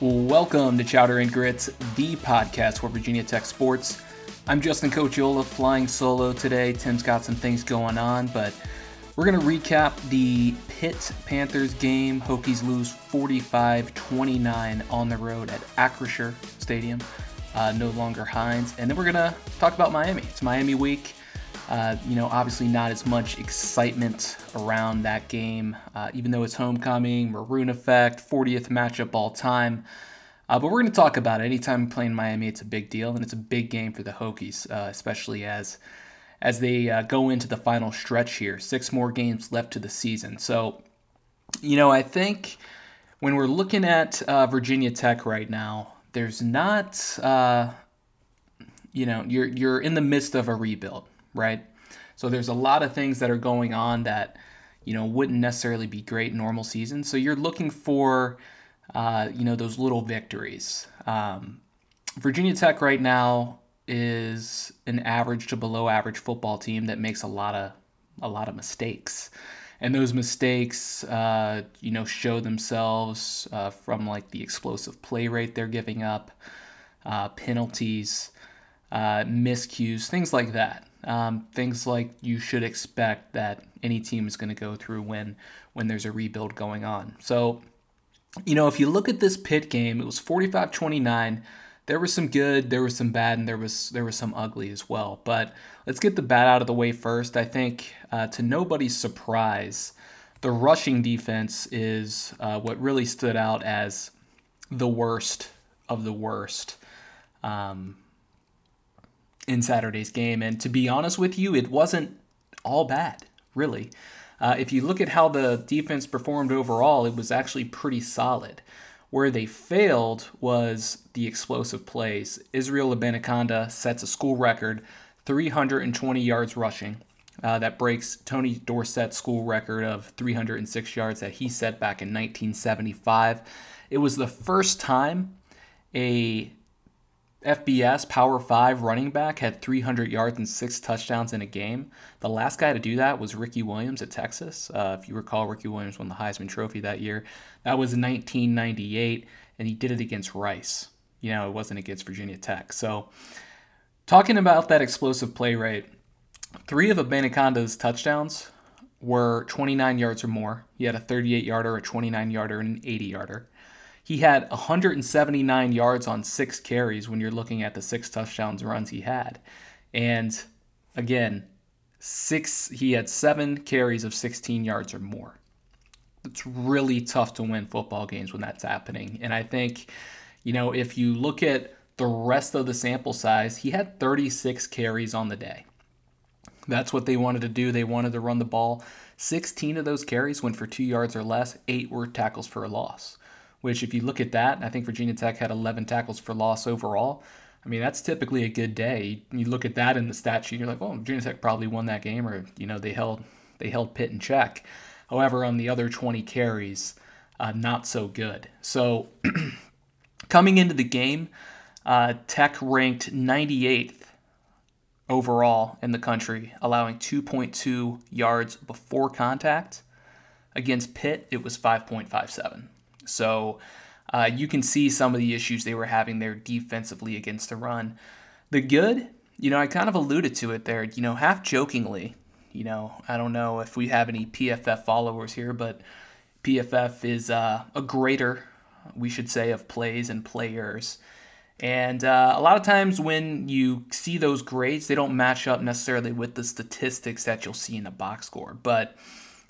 Welcome to Chowder and Grits, the podcast for Virginia Tech sports. I'm Justin Cochiola, flying solo today. Tim's got some things going on, but we're going to recap the Pitt Panthers game. Hokies lose 45 29 on the road at Acrisure Stadium, uh, no longer Heinz. And then we're going to talk about Miami. It's Miami week. Uh, you know, obviously not as much excitement around that game, uh, even though it's homecoming, maroon effect, 40th matchup all time. Uh, but we're going to talk about it. Anytime playing Miami, it's a big deal, and it's a big game for the Hokies, uh, especially as as they uh, go into the final stretch here. Six more games left to the season. So, you know, I think when we're looking at Virginia Tech right now, there's not, you know, you're you're in the midst of a rebuild right? So there's a lot of things that are going on that you know wouldn't necessarily be great normal season. So you're looking for uh, you know those little victories. Um, Virginia Tech right now is an average to below average football team that makes a lot of a lot of mistakes and those mistakes uh, you know show themselves uh, from like the explosive play rate they're giving up uh, penalties uh, miscues things like that um, things like you should expect that any team is going to go through when when there's a rebuild going on. So, you know, if you look at this Pitt game, it was 45-29. There was some good, there was some bad, and there was there was some ugly as well. But let's get the bad out of the way first. I think uh, to nobody's surprise, the rushing defense is uh, what really stood out as the worst of the worst. Um, in Saturday's game. And to be honest with you, it wasn't all bad, really. Uh, if you look at how the defense performed overall, it was actually pretty solid. Where they failed was the explosive plays. Israel Abanikanda sets a school record 320 yards rushing. Uh, that breaks Tony Dorsett's school record of 306 yards that he set back in 1975. It was the first time a FBS Power 5 running back had 300 yards and six touchdowns in a game. The last guy to do that was Ricky Williams at Texas. Uh, if you recall, Ricky Williams won the Heisman Trophy that year. That was 1998, and he did it against Rice. You know, it wasn't against Virginia Tech. So, talking about that explosive play rate, three of Abanikanda's touchdowns were 29 yards or more. He had a 38 yarder, a 29 yarder, and an 80 yarder. He had 179 yards on six carries when you're looking at the six touchdowns runs he had. And again, six he had seven carries of 16 yards or more. It's really tough to win football games when that's happening. And I think, you know, if you look at the rest of the sample size, he had 36 carries on the day. That's what they wanted to do. They wanted to run the ball. 16 of those carries went for two yards or less, eight were tackles for a loss which, if you look at that, I think Virginia Tech had 11 tackles for loss overall. I mean, that's typically a good day. You look at that in the stat sheet, you're like, oh, Virginia Tech probably won that game, or you know, they held they held Pitt in check. However, on the other 20 carries, uh, not so good. So, coming into the game, uh, Tech ranked 98th overall in the country, allowing 2.2 yards before contact. Against Pitt, it was 5.57. So uh, you can see some of the issues they were having there defensively against the run. The good, you know, I kind of alluded to it there, you know, half jokingly. You know, I don't know if we have any PFF followers here, but PFF is uh, a greater, we should say, of plays and players. And uh, a lot of times when you see those grades, they don't match up necessarily with the statistics that you'll see in a box score. But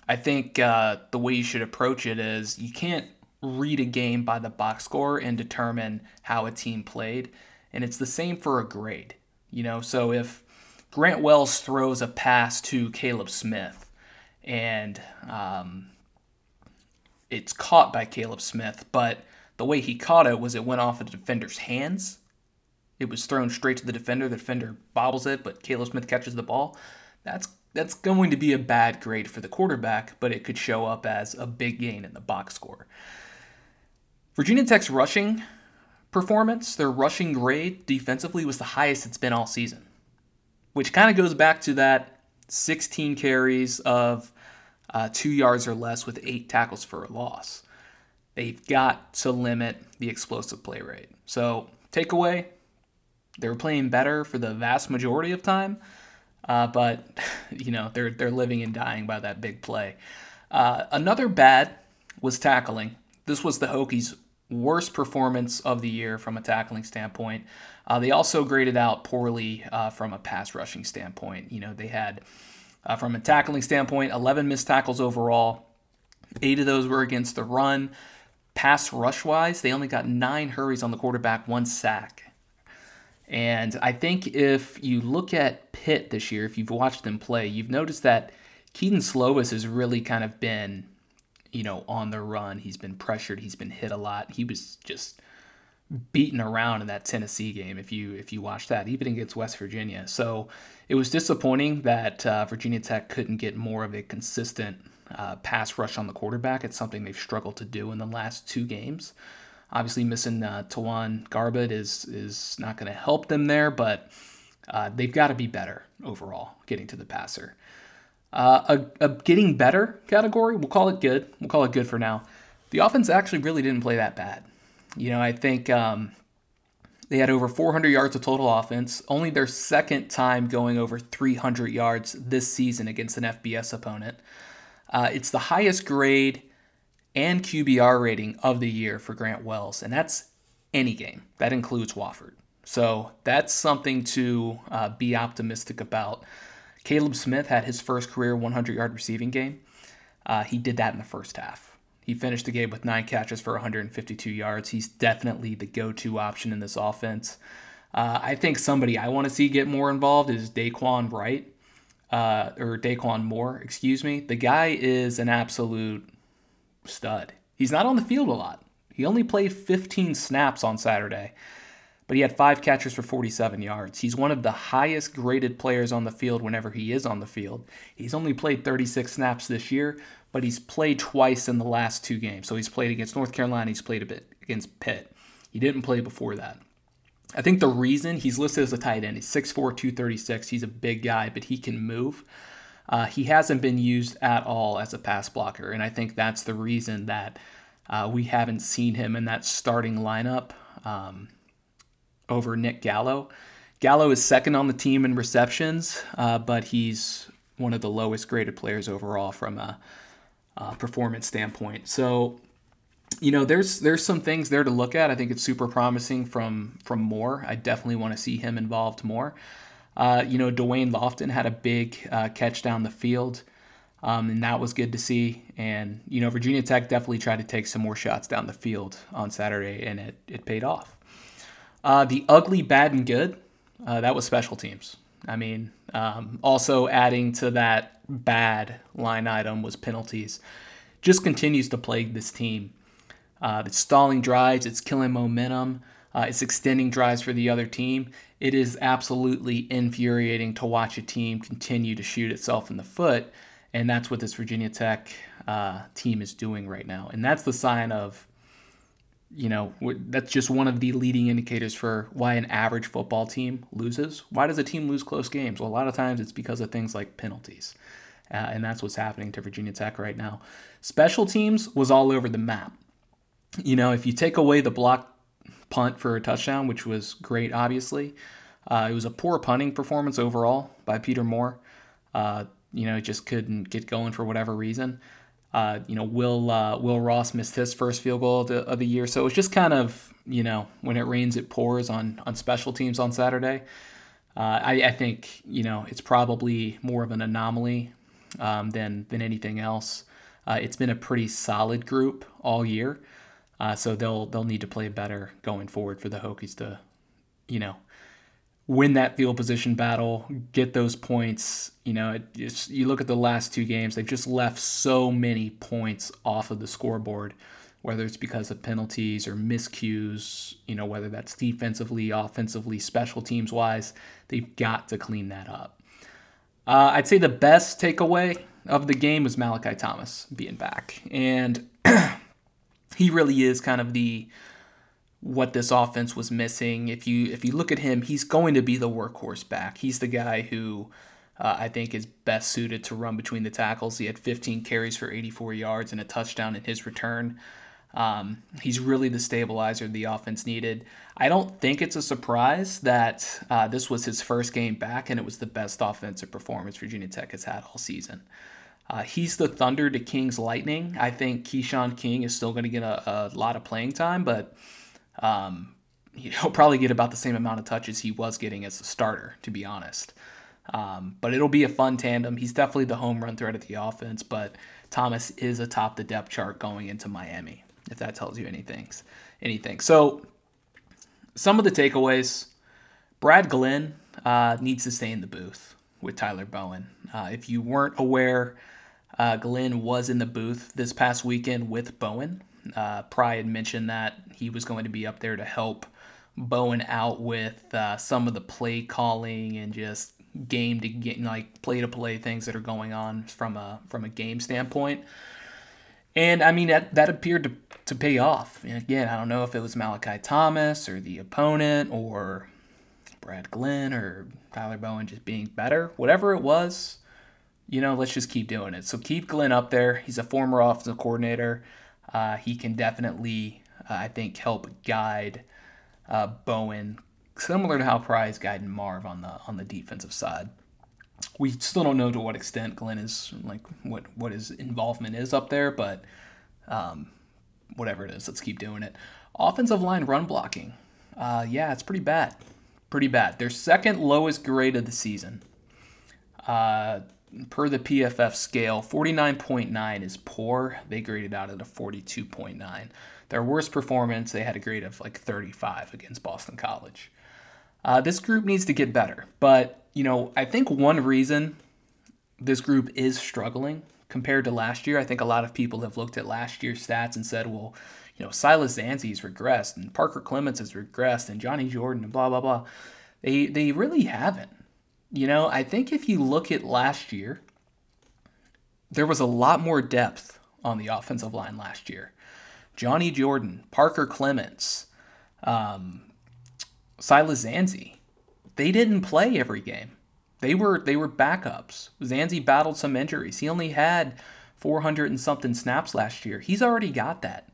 I think uh, the way you should approach it is you can't read a game by the box score and determine how a team played. And it's the same for a grade. You know, so if Grant Wells throws a pass to Kaleb Smith and um, it's caught by Kaleb Smith, but the way he caught it was it went off of the defender's hands. It was thrown straight to the defender. The defender bobbles it, but Kaleb Smith catches the ball. That's that's going to be a bad grade for the quarterback, but it could show up as a big gain in the box score. Virginia Tech's rushing performance, their rushing grade defensively was the highest it's been all season, which kind of goes back to that 16 carries of uh, two yards or less with eight tackles for a loss. they've got to limit the explosive play rate. So, takeaway, they were playing better for the vast majority of time, uh, but you know they're they're living and dying by that big play. Uh, another bad was tackling. This was the Hokies' worst performance of the year from a tackling standpoint. Uh, they also graded out poorly uh, from a pass rushing standpoint. You know, they had, uh, from a tackling standpoint, 11 missed tackles overall. Eight of those were against the run. Pass rush wise, they only got nine hurries on the quarterback, one sack. And I think if you look at Pitt this year, if you've watched them play, you've noticed that Kedon Slovis has really kind of been, you know, on the run. He's been pressured. He's been hit a lot. He was just beaten around in that Tennessee game. If you if you watch that, even against West Virginia, so it was disappointing that uh, Virginia Tech couldn't get more of a consistent uh, pass rush on the quarterback. It's something they've struggled to do in the last two games. Obviously, missing uh, TyJuan Garbutt is is not going to help them there, but uh, they've got to be better overall getting to the passer. Uh, a, a getting better category, we'll call it good. We'll call it good for now. The offense actually really didn't play that bad. You know, I think um, they had over 400 yards of total offense, only their second time going over 300 yards this season against an FBS opponent. Uh, it's the highest grade and QBR rating of the year for Grant Wells, and that's any game. That includes Wofford. So that's something to uh, be optimistic about. Kaleb Smith had his first career 100 yard receiving game. Uh, he did that in the first half. He finished the game with nine catches for 152 yards. He's definitely the go to option in this offense. Uh, I think somebody I want to see get more involved is Daquan Wright, uh, or Daquan Moore, excuse me. The guy is an absolute stud. He's not on the field a lot. He only played 15 snaps on Saturday but he had five catches for 47 yards. He's one of the highest graded players on the field whenever he is on the field. He's only played 36 snaps this year, but he's played twice in the last two games. So he's played against North Carolina, he's played a bit against Pitt. He didn't play before that. I think the reason he's listed as a tight end, he's 6'4, 236. He's a big guy, but he can move. Uh, he hasn't been used at all as a pass blocker, and I think that's the reason that uh, we haven't seen him in that starting lineup. Um, over Nick Gallo. Gallo is second on the team in receptions, uh, but he's one of the lowest graded players overall from a, a, performance standpoint. So, you know, there's there's some things there to look at. I think it's super promising from from Moore. I definitely want to see him involved more. Uh, you know, Da'Wain Lofton had a big uh, catch down the field, um, and that was good to see. And you know, Virginia Tech definitely tried to take some more shots down the field on Saturday, and it it paid off. Uh, the ugly, bad, and good, uh, that was special teams. I mean, um, also adding to that bad line item was penalties. Just continues to plague this team. Uh, it's stalling drives, it's killing momentum, uh, it's extending drives for the other team. It is absolutely infuriating to watch a team continue to shoot itself in the foot, and that's what this Virginia Tech uh, team is doing right now. And that's the sign of you know, that's just one of the leading indicators for why an average football team loses. Why does a team lose close games? Well, a lot of times it's because of things like penalties. Uh, and that's what's happening to Virginia Tech right now. Special teams was all over the map. You know, if you take away the block punt for a touchdown, which was great, obviously, uh, it was a poor punting performance overall by Peter Moore. Uh, you know, just couldn't get going for whatever reason. Uh, you know, Will uh, Will Ross missed his first field goal of the, of the year, so it's just kind of you know when it rains it pours on on special teams on Saturday. Uh, I, I, think you know it's probably more of an anomaly um, than than anything else. Uh, it's been a pretty solid group all year, uh, so they'll they'll need to play better going forward for the Hokies to, you know, win that field position battle, get those points. You know, it, you look at the last two games; they've just left so many points off of the scoreboard, whether it's because of penalties or miscues. You know, whether that's defensively, offensively, special teams wise, they've got to clean that up. Uh, I'd say the best takeaway of the game was Malachi Thomas being back, and he really is kind of the what this offense was missing. If you if you look at him, he's going to be the workhorse back. He's the guy who uh, I think is best suited to run between the tackles. He had 15 carries for 84 yards and a touchdown in his return. Um, he's really the stabilizer the offense needed. I don't think it's a surprise that uh, this was his first game back, and it was the best offensive performance Virginia Tech has had all season. Uh, he's the Thunder to King's Lightning. I think Keshawn King is still going to get a, a, lot of playing time, but um, he'll probably get about the same amount of touches he was getting as a starter, to be honest. Um, but it'll be a fun tandem. He's definitely the home run threat of the offense, but Thomas is atop the depth chart going into Miami, if that tells you anything. Anything. So some of the takeaways: Brad Glenn uh, needs to stay in the booth with Tyler Bowen. Uh, if you weren't aware, uh, Glenn was in the booth this past weekend with Bowen. Uh, Pry had mentioned that he was going to be up there to help Bowen out with uh, some of the play calling and just game to get like play to play things that are going on from a from a game standpoint. And I mean that that appeared to, to pay off. And again, I don't know if it was Malachi Thomas or the opponent or Brad Glenn or Tyler Bowen just being better. Whatever it was, you know, let's just keep doing it. So keep Glenn up there. He's a former offensive coordinator. Uh, he can definitely, uh, I think, help guide uh, Bowen, similar to how Pry's guiding Marve on the on the defensive side. We still don't know to what extent Glenn is like what what his involvement is up there, but um, whatever it is, let's keep doing it. Offensive line run blocking, uh, yeah, it's pretty bad, pretty bad. Their second lowest grade of the season. Per the PFF scale, 49.9 is poor. They graded out at a 42.9. Their worst performance, they had a grade of like 35 against Boston College. Uh, this group needs to get better, but you know, I think one reason this group is struggling compared to last year, I think a lot of people have looked at last year's stats and said, well, you know, Silas Dzansi's regressed and Parker Clements has regressed and Johnny Jordan and blah blah blah. They they really haven't. You know, I think if you look at last year, there was a lot more depth on the offensive line last year. Johnny Jordan, Parker Clements, um, Silas Dzansi, they didn't play every game. They were they were backups. Dzansi battled some injuries. He only had 400 and something snaps last year. He's already got that.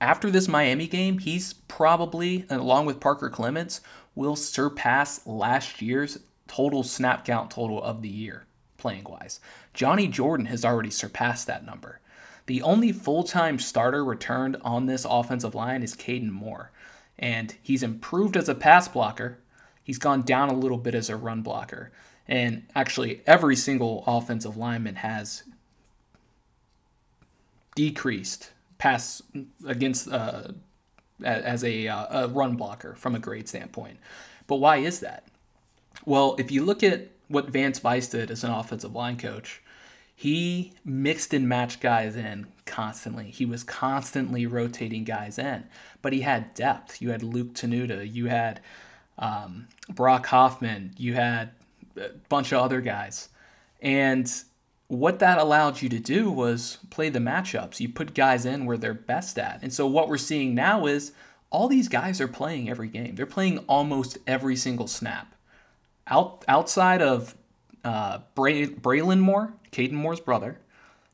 After this Miami game, he's probably, along with Parker Clements, will surpass last year's total snap count total of the year, playing wise. Johnny Jordan has already surpassed that number. The only full time starter returned on this offensive line is Kaden Moore. And he's improved as a pass blocker. He's gone down a little bit as a run blocker. And actually, every single offensive lineman has decreased pass against uh, as a, uh, a run blocker from a grade standpoint. But why is that? Well, if you look at what Vance Vice did as an offensive line coach, he mixed and matched guys in constantly. He was constantly rotating guys in, but he had depth. You had Luke Tenuta, you had um, Brock Hoffman, you had a bunch of other guys. And what that allowed you to do was play the matchups. You put guys in where they're best at. And so what we're seeing now is all these guys are playing every game. They're playing almost every single snap out outside of uh, Bray, Braelin Moore, Kaden Moore's brother,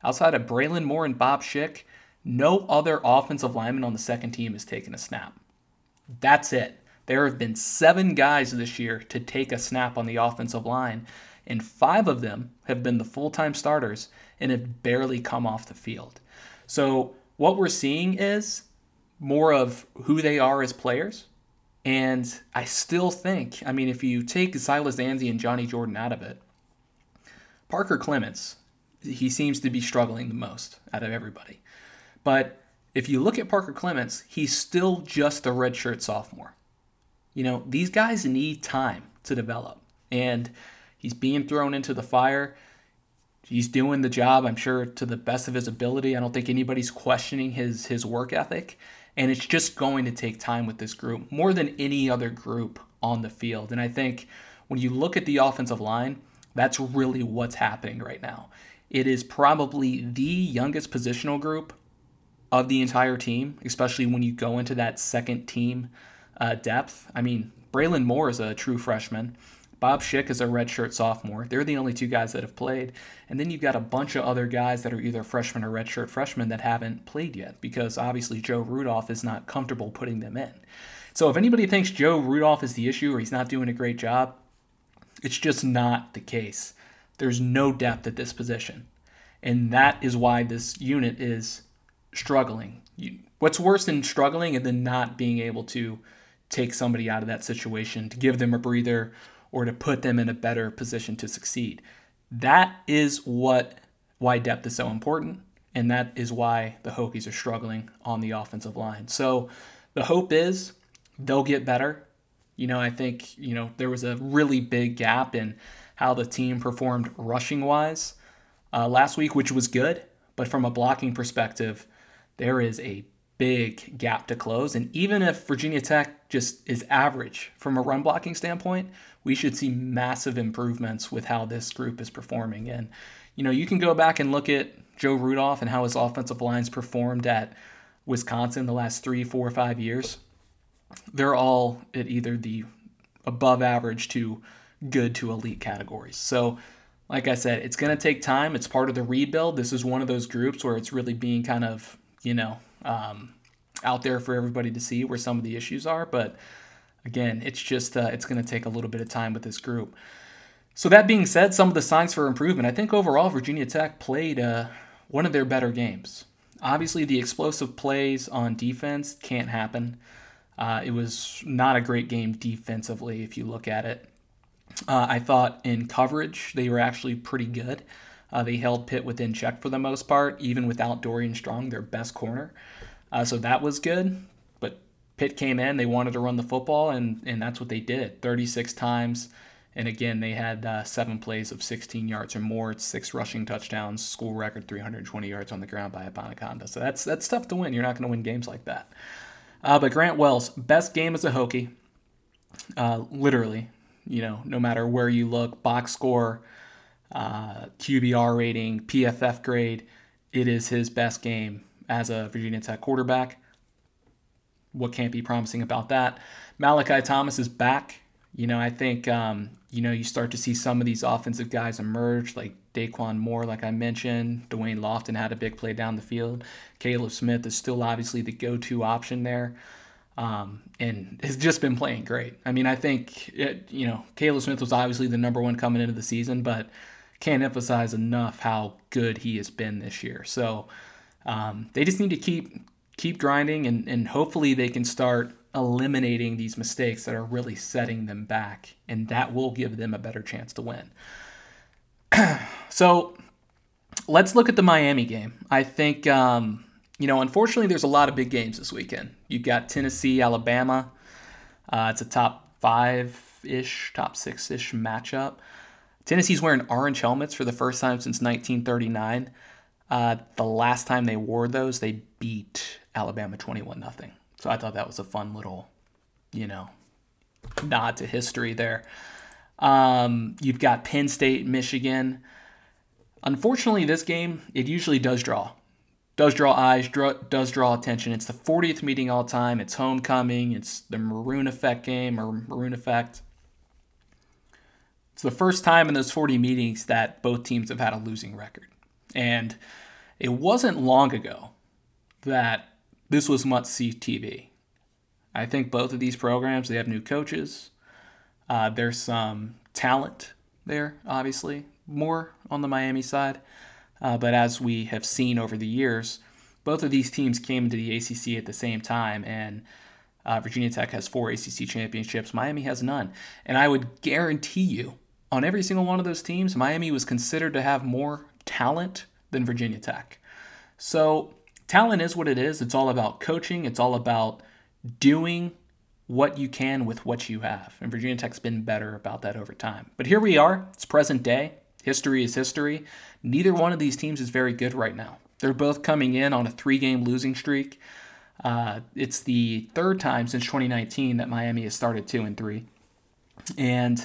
outside of Braelin Moore and Bob Schick, no other offensive lineman on the second team has taken a snap. That's it. There have been seven guys this year to take a snap on the offensive line, and five of them have been the full time starters and have barely come off the field. So, what we're seeing is more of who they are as players and I still think, I mean, if you take Silas Dzansi and Johnny Jordan out of it, Parker Clements, he seems to be struggling the most out of everybody. But if you look at Parker Clements, he's still just a redshirt sophomore. You know, these guys need time to develop. And he's being thrown into the fire. He's doing the job, I'm sure, to the best of his ability. I don't think anybody's questioning his his work ethic. And it's just going to take time with this group more than any other group on the field. And I think when you look at the offensive line, that's really what's happening right now. It is probably the youngest positional group of the entire team, especially when you go into that second team uh, depth. I mean, Braelin Moore is a true freshman. Bob Schick is a redshirt sophomore. They're the only two guys that have played. And then you've got a bunch of other guys that are either freshmen or redshirt freshmen that haven't played yet because obviously Joe Rudolph is not comfortable putting them in. So if anybody thinks Joe Rudolph is the issue or he's not doing a great job, it's just not the case. There's no depth at this position. And that is why this unit is struggling. You, what's worse than struggling and then not being able to take somebody out of that situation, to give them a breather, or to put them in a better position to succeed? That is what why depth is so important, and that is why the Hokies are struggling on the offensive line. So the hope is they'll get better. You know, I think, you know, there was a really big gap in how the team performed rushing wise uh, last week, which was good. But from a blocking perspective, there is a big gap to close. And even if Virginia Tech just is average from a run blocking standpoint, we should see massive improvements with how this group is performing. And, you know, you can go back and look at Joe Rudolph and how his offensive lines performed at Wisconsin the last three, four, five years. They're all at either the above average to good to elite categories. So, like I said, it's going to take time. It's part of the rebuild. This is one of those groups where it's really being kind of, you know, um, out there for everybody to see where some of the issues are. But again, it's just uh, it's going to take a little bit of time with this group. So that being said, some of the signs for improvement. I think overall Virginia Tech played uh, one of their better games. Obviously, the explosive plays on defense can't happen. Uh, it was not a great game defensively if you look at it. Uh, I thought in coverage they were actually pretty good. Uh, they held Pitt within check for the most part, even without Dorian Strong, their best corner. Uh, so that was good. But Pitt came in, they wanted to run the football, and, and that's what they did 36 times. And again, they had uh, seven plays of 16 yards or more. Six rushing touchdowns, school record 320 yards on the ground by Abanikanda. So that's that's tough to win. You're not going to win games like that. Uh, but Grant Wells, best game as a Hokie, uh, literally you know, no matter where you look, box score, uh, QBR rating, PFF grade, it is his best game as a Virginia Tech quarterback. What can't be promising about that? Malachi Thomas is back. You know, I think, um, you know, you start to see some of these offensive guys emerge, like Daquan Moore, like I mentioned. Da'Wain Lofton had a big play down the field. Kaleb Smith is still obviously the go to option there um, and has just been playing great. I mean, I think it, you know Kaleb Smith was obviously the number one coming into the season, but can't emphasize enough how good he has been this year. So um, they just need to keep keep grinding, and and hopefully they can start eliminating these mistakes that are really setting them back, and that will give them a better chance to win. so let's look at the Miami game. I think. Um, you know, unfortunately, there's a lot of big games this weekend. You've got Tennessee, Alabama. Uh, it's a top five ish, top six ish matchup. Tennessee's wearing orange helmets for the first time since 1939. Uh, the last time they wore those, they beat Alabama 21 0. So I thought that was a fun little, you know, nod to history there. Um, you've got Penn State, Michigan. Unfortunately, this game, it usually does draw does draw eyes, draw, does draw attention. It's the 40th meeting all time. It's homecoming. It's the Maroon Effect game or Maroon Effect. It's the first time in those 40 meetings that both teams have had a losing record. And it wasn't long ago that this was must see TV. I think both of these programs, they have new coaches. Uh, there's some talent there, obviously, more on the Miami side. Uh, but as we have seen over the years, both of these teams came into the ACC at the same time, and uh, Virginia Tech has four ACC championships. Miami has none. And I would guarantee you, on every single one of those teams, Miami was considered to have more talent than Virginia Tech. So, talent is what it is. It's all about coaching, it's all about doing what you can with what you have. And Virginia Tech's been better about that over time. But here we are, it's present day. History is history. Neither one of these teams is very good right now. They're both coming in on a three game losing streak. Uh, it's the third time since 2019 that Miami has started two and three. And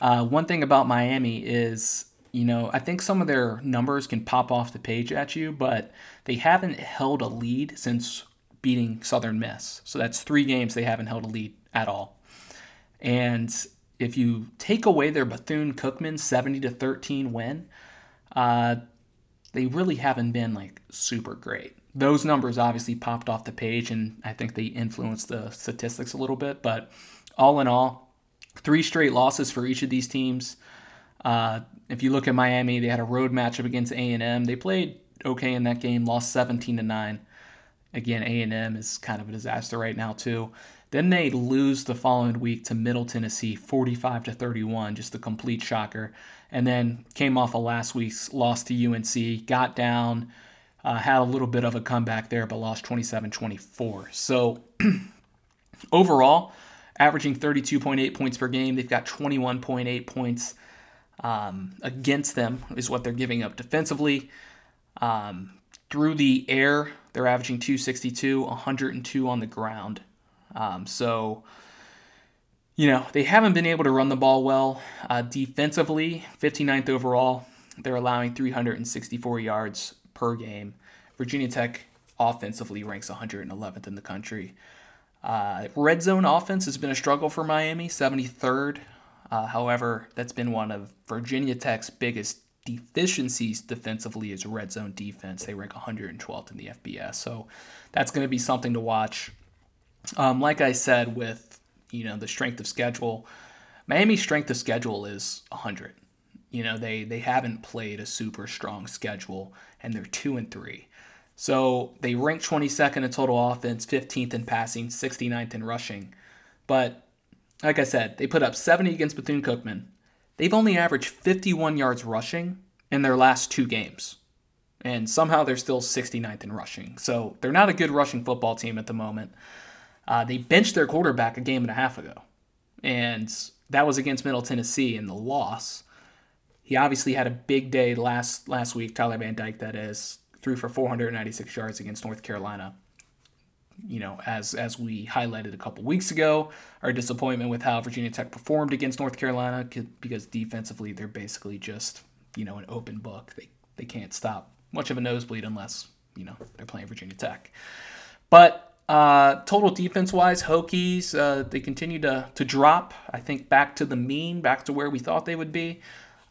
uh, one thing about Miami is, you know, I think some of their numbers can pop off the page at you, but they haven't held a lead since beating Southern Miss. So that's three games they haven't held a lead at all. And if you take away their Bethune Cookman 70 to 13 win, uh, they really haven't been like super great. Those numbers obviously popped off the page, and I think they influenced the statistics a little bit. But all in all, three straight losses for each of these teams. Uh, if you look at Miami, they had a road matchup against A and M. They played okay in that game, lost 17 to nine. Again, A and M is kind of a disaster right now too. Then they lose the following week to Middle Tennessee, 45 to 31, just a complete shocker. And then came off of last week's loss to UNC, got down, uh, had a little bit of a comeback there, but lost 27 24. So overall, averaging 32.8 points per game. They've got 21.8 points um, against them, is what they're giving up defensively. Um, through the air, they're averaging 262, 102 on the ground. Um, so, you know, they haven't been able to run the ball well. Uh, defensively, 59th overall, they're allowing 364 yards per game. Virginia Tech offensively ranks 111th in the country. Uh, red zone offense has been a struggle for Miami, 73rd. Uh, however, that's been one of Virginia Tech's biggest deficiencies defensively is red zone defense. They rank 112th in the FBS, so that's going to be something to watch. Um, like I said, with you know the strength of schedule, Miami's strength of schedule is 100. You know they they haven't played a super strong schedule, and they're two and three. So they rank 22nd in total offense, 15th in passing, 69th in rushing. But like I said, they put up 70 against Bethune Cookman. They've only averaged 51 yards rushing in their last two games. And somehow they're still 69th in rushing. So they're not a good rushing football team at the moment. Uh, they benched their quarterback a game and a half ago, and that was against Middle Tennessee in the loss. He obviously had a big day last last week. Tyler Van Dyke, that is, threw for 496 yards against North Carolina. You know, as as we highlighted a couple weeks ago, our disappointment with how Virginia Tech performed against North Carolina because defensively they're basically just you know an open book. They they can't stop much of a nosebleed unless you know they're playing Virginia Tech. But uh, total defense wise, Hokies, uh, they continue to, to drop, I think, back to the mean, back to where we thought they would be.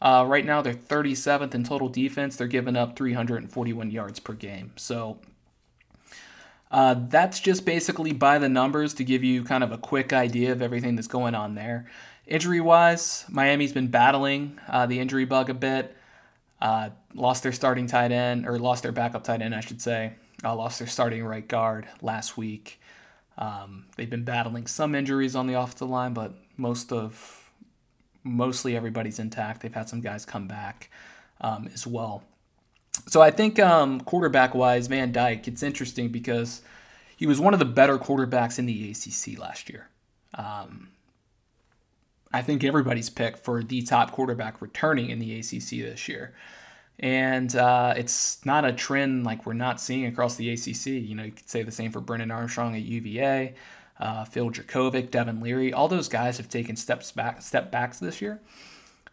Uh, right now, they're 37th in total defense. They're giving up 341 yards per game. So uh, that's just basically by the numbers to give you kind of a quick idea of everything that's going on there. Injury wise, Miami's been battling uh, the injury bug a bit. Uh, lost their starting tight end, or lost their backup tight end, I should say uh, lost their starting right guard last week. Um, they've been battling some injuries on the offensive line, but most of mostly everybody's intact. They've had some guys come back um, as well. So I think um, quarterback wise, Van Dyke, it's interesting because he was one of the better quarterbacks in the ACC last year. Um, I think everybody's pick for the top quarterback returning in the ACC this year and uh, it's not a trend like we're not seeing across the ACC. You know, you could say the same for Brennan Armstrong at UVA, uh, Phil Jurkovec, Devin Leary. All those guys have taken steps back, step backs this year.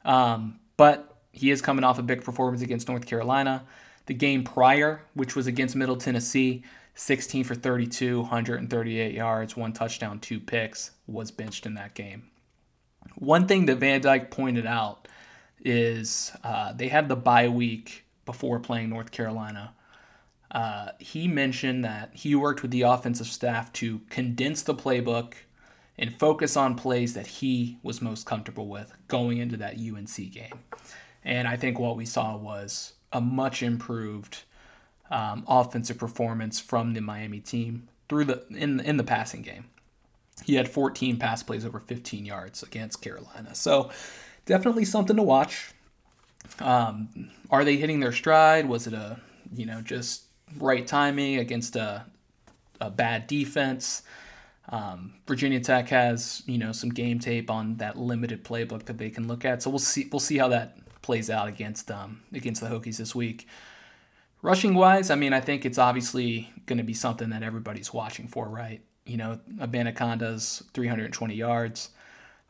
Um, but he is coming off a big performance against North Carolina. The game prior, which was against Middle Tennessee, 16 for 32, 138 yards, one touchdown, two picks, was benched in that game. One thing that Van Dyke pointed out is uh, they had the bye week before playing North Carolina. Uh, he mentioned that he worked with the offensive staff to condense the playbook and focus on plays that he was most comfortable with going into that UNC game. And I think what we saw was a much improved um, offensive performance from the Miami team through the in in the passing game. He had 14 pass plays over 15 yards against Carolina. So definitely something to watch. Um, are they hitting their stride? Was it a you know just right timing against a, a bad defense? Um, Virginia Tech has you know some game tape on that limited playbook that they can look at, so we'll see we'll see how that plays out against um, against the Hokies this week. Rushing wise, I mean, I think it's obviously going to be something that everybody's watching for, right? You know, Abanikanda 320 yards.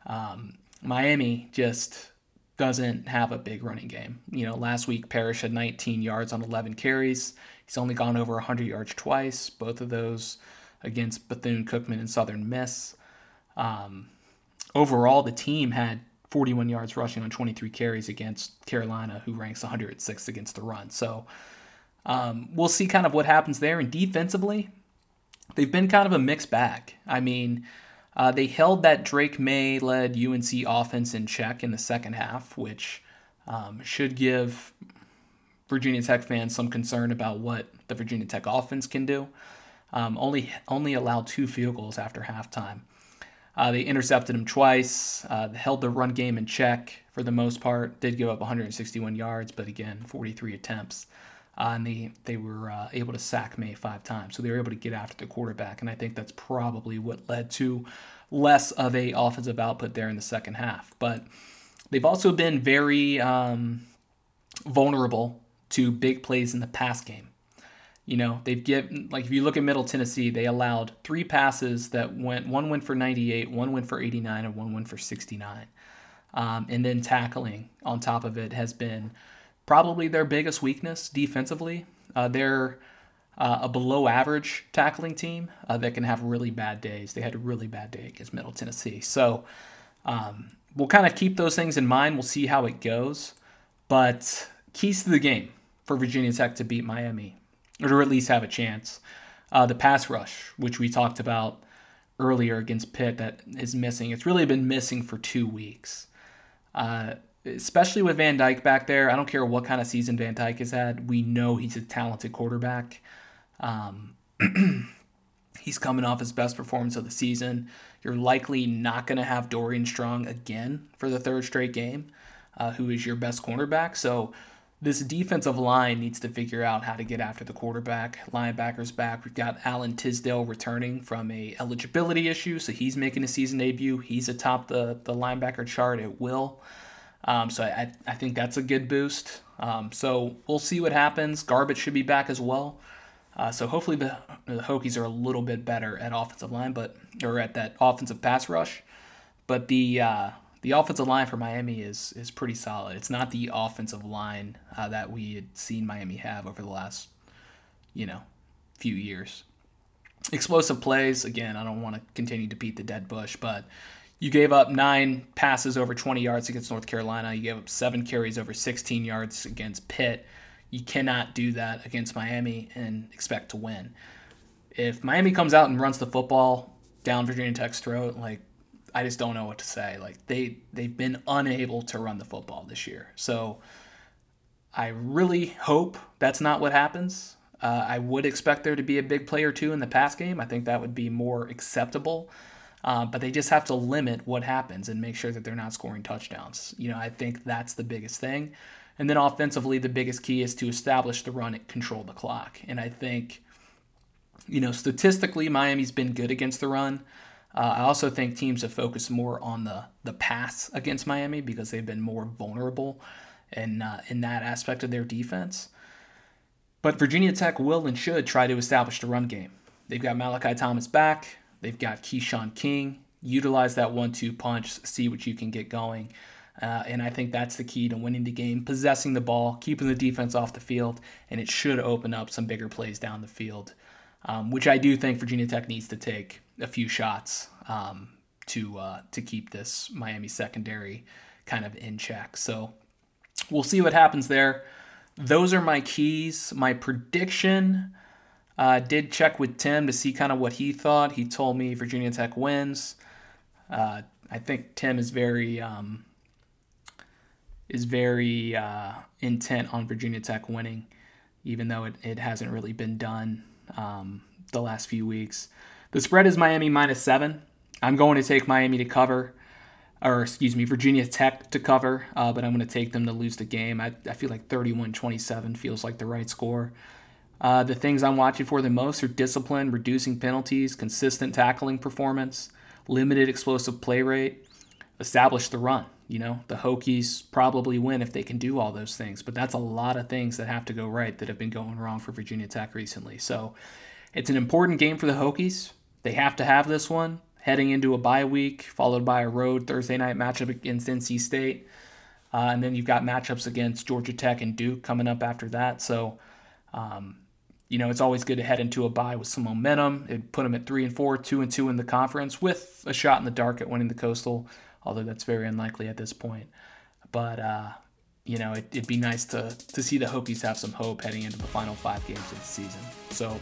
Um, Miami just doesn't have a big running game. You know, last week Parrish had 19 yards on 11 carries. He's only gone over 100 yards twice, both of those against Bethune Cookman and Southern Miss. Um, overall, the team had 41 yards rushing on 23 carries against Carolina, who ranks 106th against the run. So um, we'll see kind of what happens there. And defensively, they've been kind of a mixed bag. I mean, uh, they held that Drake Maye led UNC offense in check in the second half, which um, should give Virginia Tech fans some concern about what the Virginia Tech offense can do. Um, only only allowed two field goals after halftime. Uh, they intercepted him twice, uh, held the run game in check for the most part. Did give up 161 yards, but again, 43 attempts. Uh, and they, they were uh, able to sack Maye five times. So they were able to get after the quarterback. And I think that's probably what led to less of a offensive output there in the second half. But they've also been very um, vulnerable to big plays in the pass game. You know, they've given like if you look at Middle Tennessee, they allowed three passes that went one went for 98, one went for 89, and one went for 69. Um, and then tackling on top of it has been probably their biggest weakness defensively. Uh, they're uh, a below average tackling team uh, that can have really bad days. They had a really bad day against Middle Tennessee. So um, we'll kind of keep those things in mind. We'll see how it goes. But keys to the game for Virginia Tech to beat Miami or at least have a chance. Uh, the pass rush, which we talked about earlier against Pitt, that is missing. It's really been missing for two weeks. Uh, especially with Van Dyke back there. I don't care what kind of season Van Dyke has had. We know he's a talented quarterback. Um, he's coming off his best performance of the season. You're likely not going to have Dorian Strong again for the third straight game, uh, who is your best cornerback. So this defensive line needs to figure out how to get after the quarterback. Linebackers back. We've got Alan Tisdale returning from a eligibility issue, so he's making a season debut. He's atop the the linebacker chart at will. Um, so I, I think that's a good boost. Um, so we'll see what happens. Garbutt should be back as well. Uh, so hopefully the, the Hokies are a little bit better at offensive line, but or at that offensive pass rush. But the uh, the offensive line for Miami is is pretty solid. It's not the offensive line uh, that we had seen Miami have over the last, you know, few years. Explosive plays. Again, I don't want to continue to beat the dead bush, but you gave up nine passes over 20 yards against North Carolina. You gave up seven carries over 16 yards against Pitt. You cannot do that against Miami and expect to win. If Miami comes out and runs the football down Virginia Tech's throat, like I just don't know what to say. Like they they've been unable to run the football this year. So I really hope that's not what happens. Uh, I would expect there to be a big play or two in the pass game. I think that would be more acceptable. Uh, but they just have to limit what happens and make sure that they're not scoring touchdowns. You know, I think that's the biggest thing. And then offensively, the biggest key is to establish the run and control the clock. And I think, you know, statistically, Miami's been good against the run. Uh, I also think teams have focused more on the the pass against Miami because they've been more vulnerable in uh, in that aspect of their defense. But Virginia Tech will and should try to establish the run game. They've got Malachi Thomas back. They've got Keshawn King. Utilize that one-two punch. See what you can get going. Uh, and I think that's the key to winning the game: possessing the ball, keeping the defense off the field, and it should open up some bigger plays down the field, um, which I do think Virginia Tech needs to take a few shots um, to uh, to keep this Miami secondary kind of in check. So we'll see what happens there. Those are my keys. My prediction. Uh, did check with Tim to see kind of what he thought. He told me Virginia Tech wins. Uh, I think Tim is very um, is very uh, intent on Virginia Tech winning, even though it, it hasn't really been done um, the last few weeks. The spread is Miami minus seven. I'm going to take Miami to cover, or excuse me, Virginia Tech to cover, uh, but I'm going to take them to lose the game. I, I feel like 31 27 feels like the right score. Uh, the things I'm watching for the most are discipline, reducing penalties, consistent tackling performance, limited explosive play rate, establish the run. You know, the Hokies probably win if they can do all those things, but that's a lot of things that have to go right that have been going wrong for Virginia Tech recently. So it's an important game for the Hokies. They have to have this one heading into a bye week, followed by a road Thursday night matchup against NC State. Uh, and then you've got matchups against Georgia Tech and Duke coming up after that. So, um, you know, it's always good to head into a bye with some momentum. It put them at three and four, two and two in the conference, with a shot in the dark at winning the Coastal, although that's very unlikely at this point. But uh, you know, it, would be nice to to see the Hokies have some hope heading into the final five games of the season. So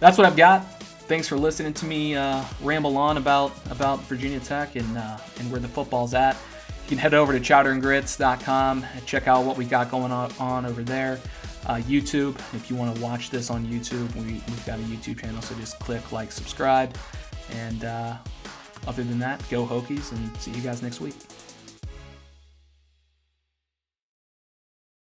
that's what I've got. Thanks for listening to me uh, ramble on about about Virginia Tech and uh, and where the football's at. You can head over to chowderandgrits.com and check out what we got going on, on over there. Uh, YouTube, if you want to watch this on YouTube, we, have got a YouTube channel, so just click like, subscribe. And uh, other than that, go Hokies and see you guys next week.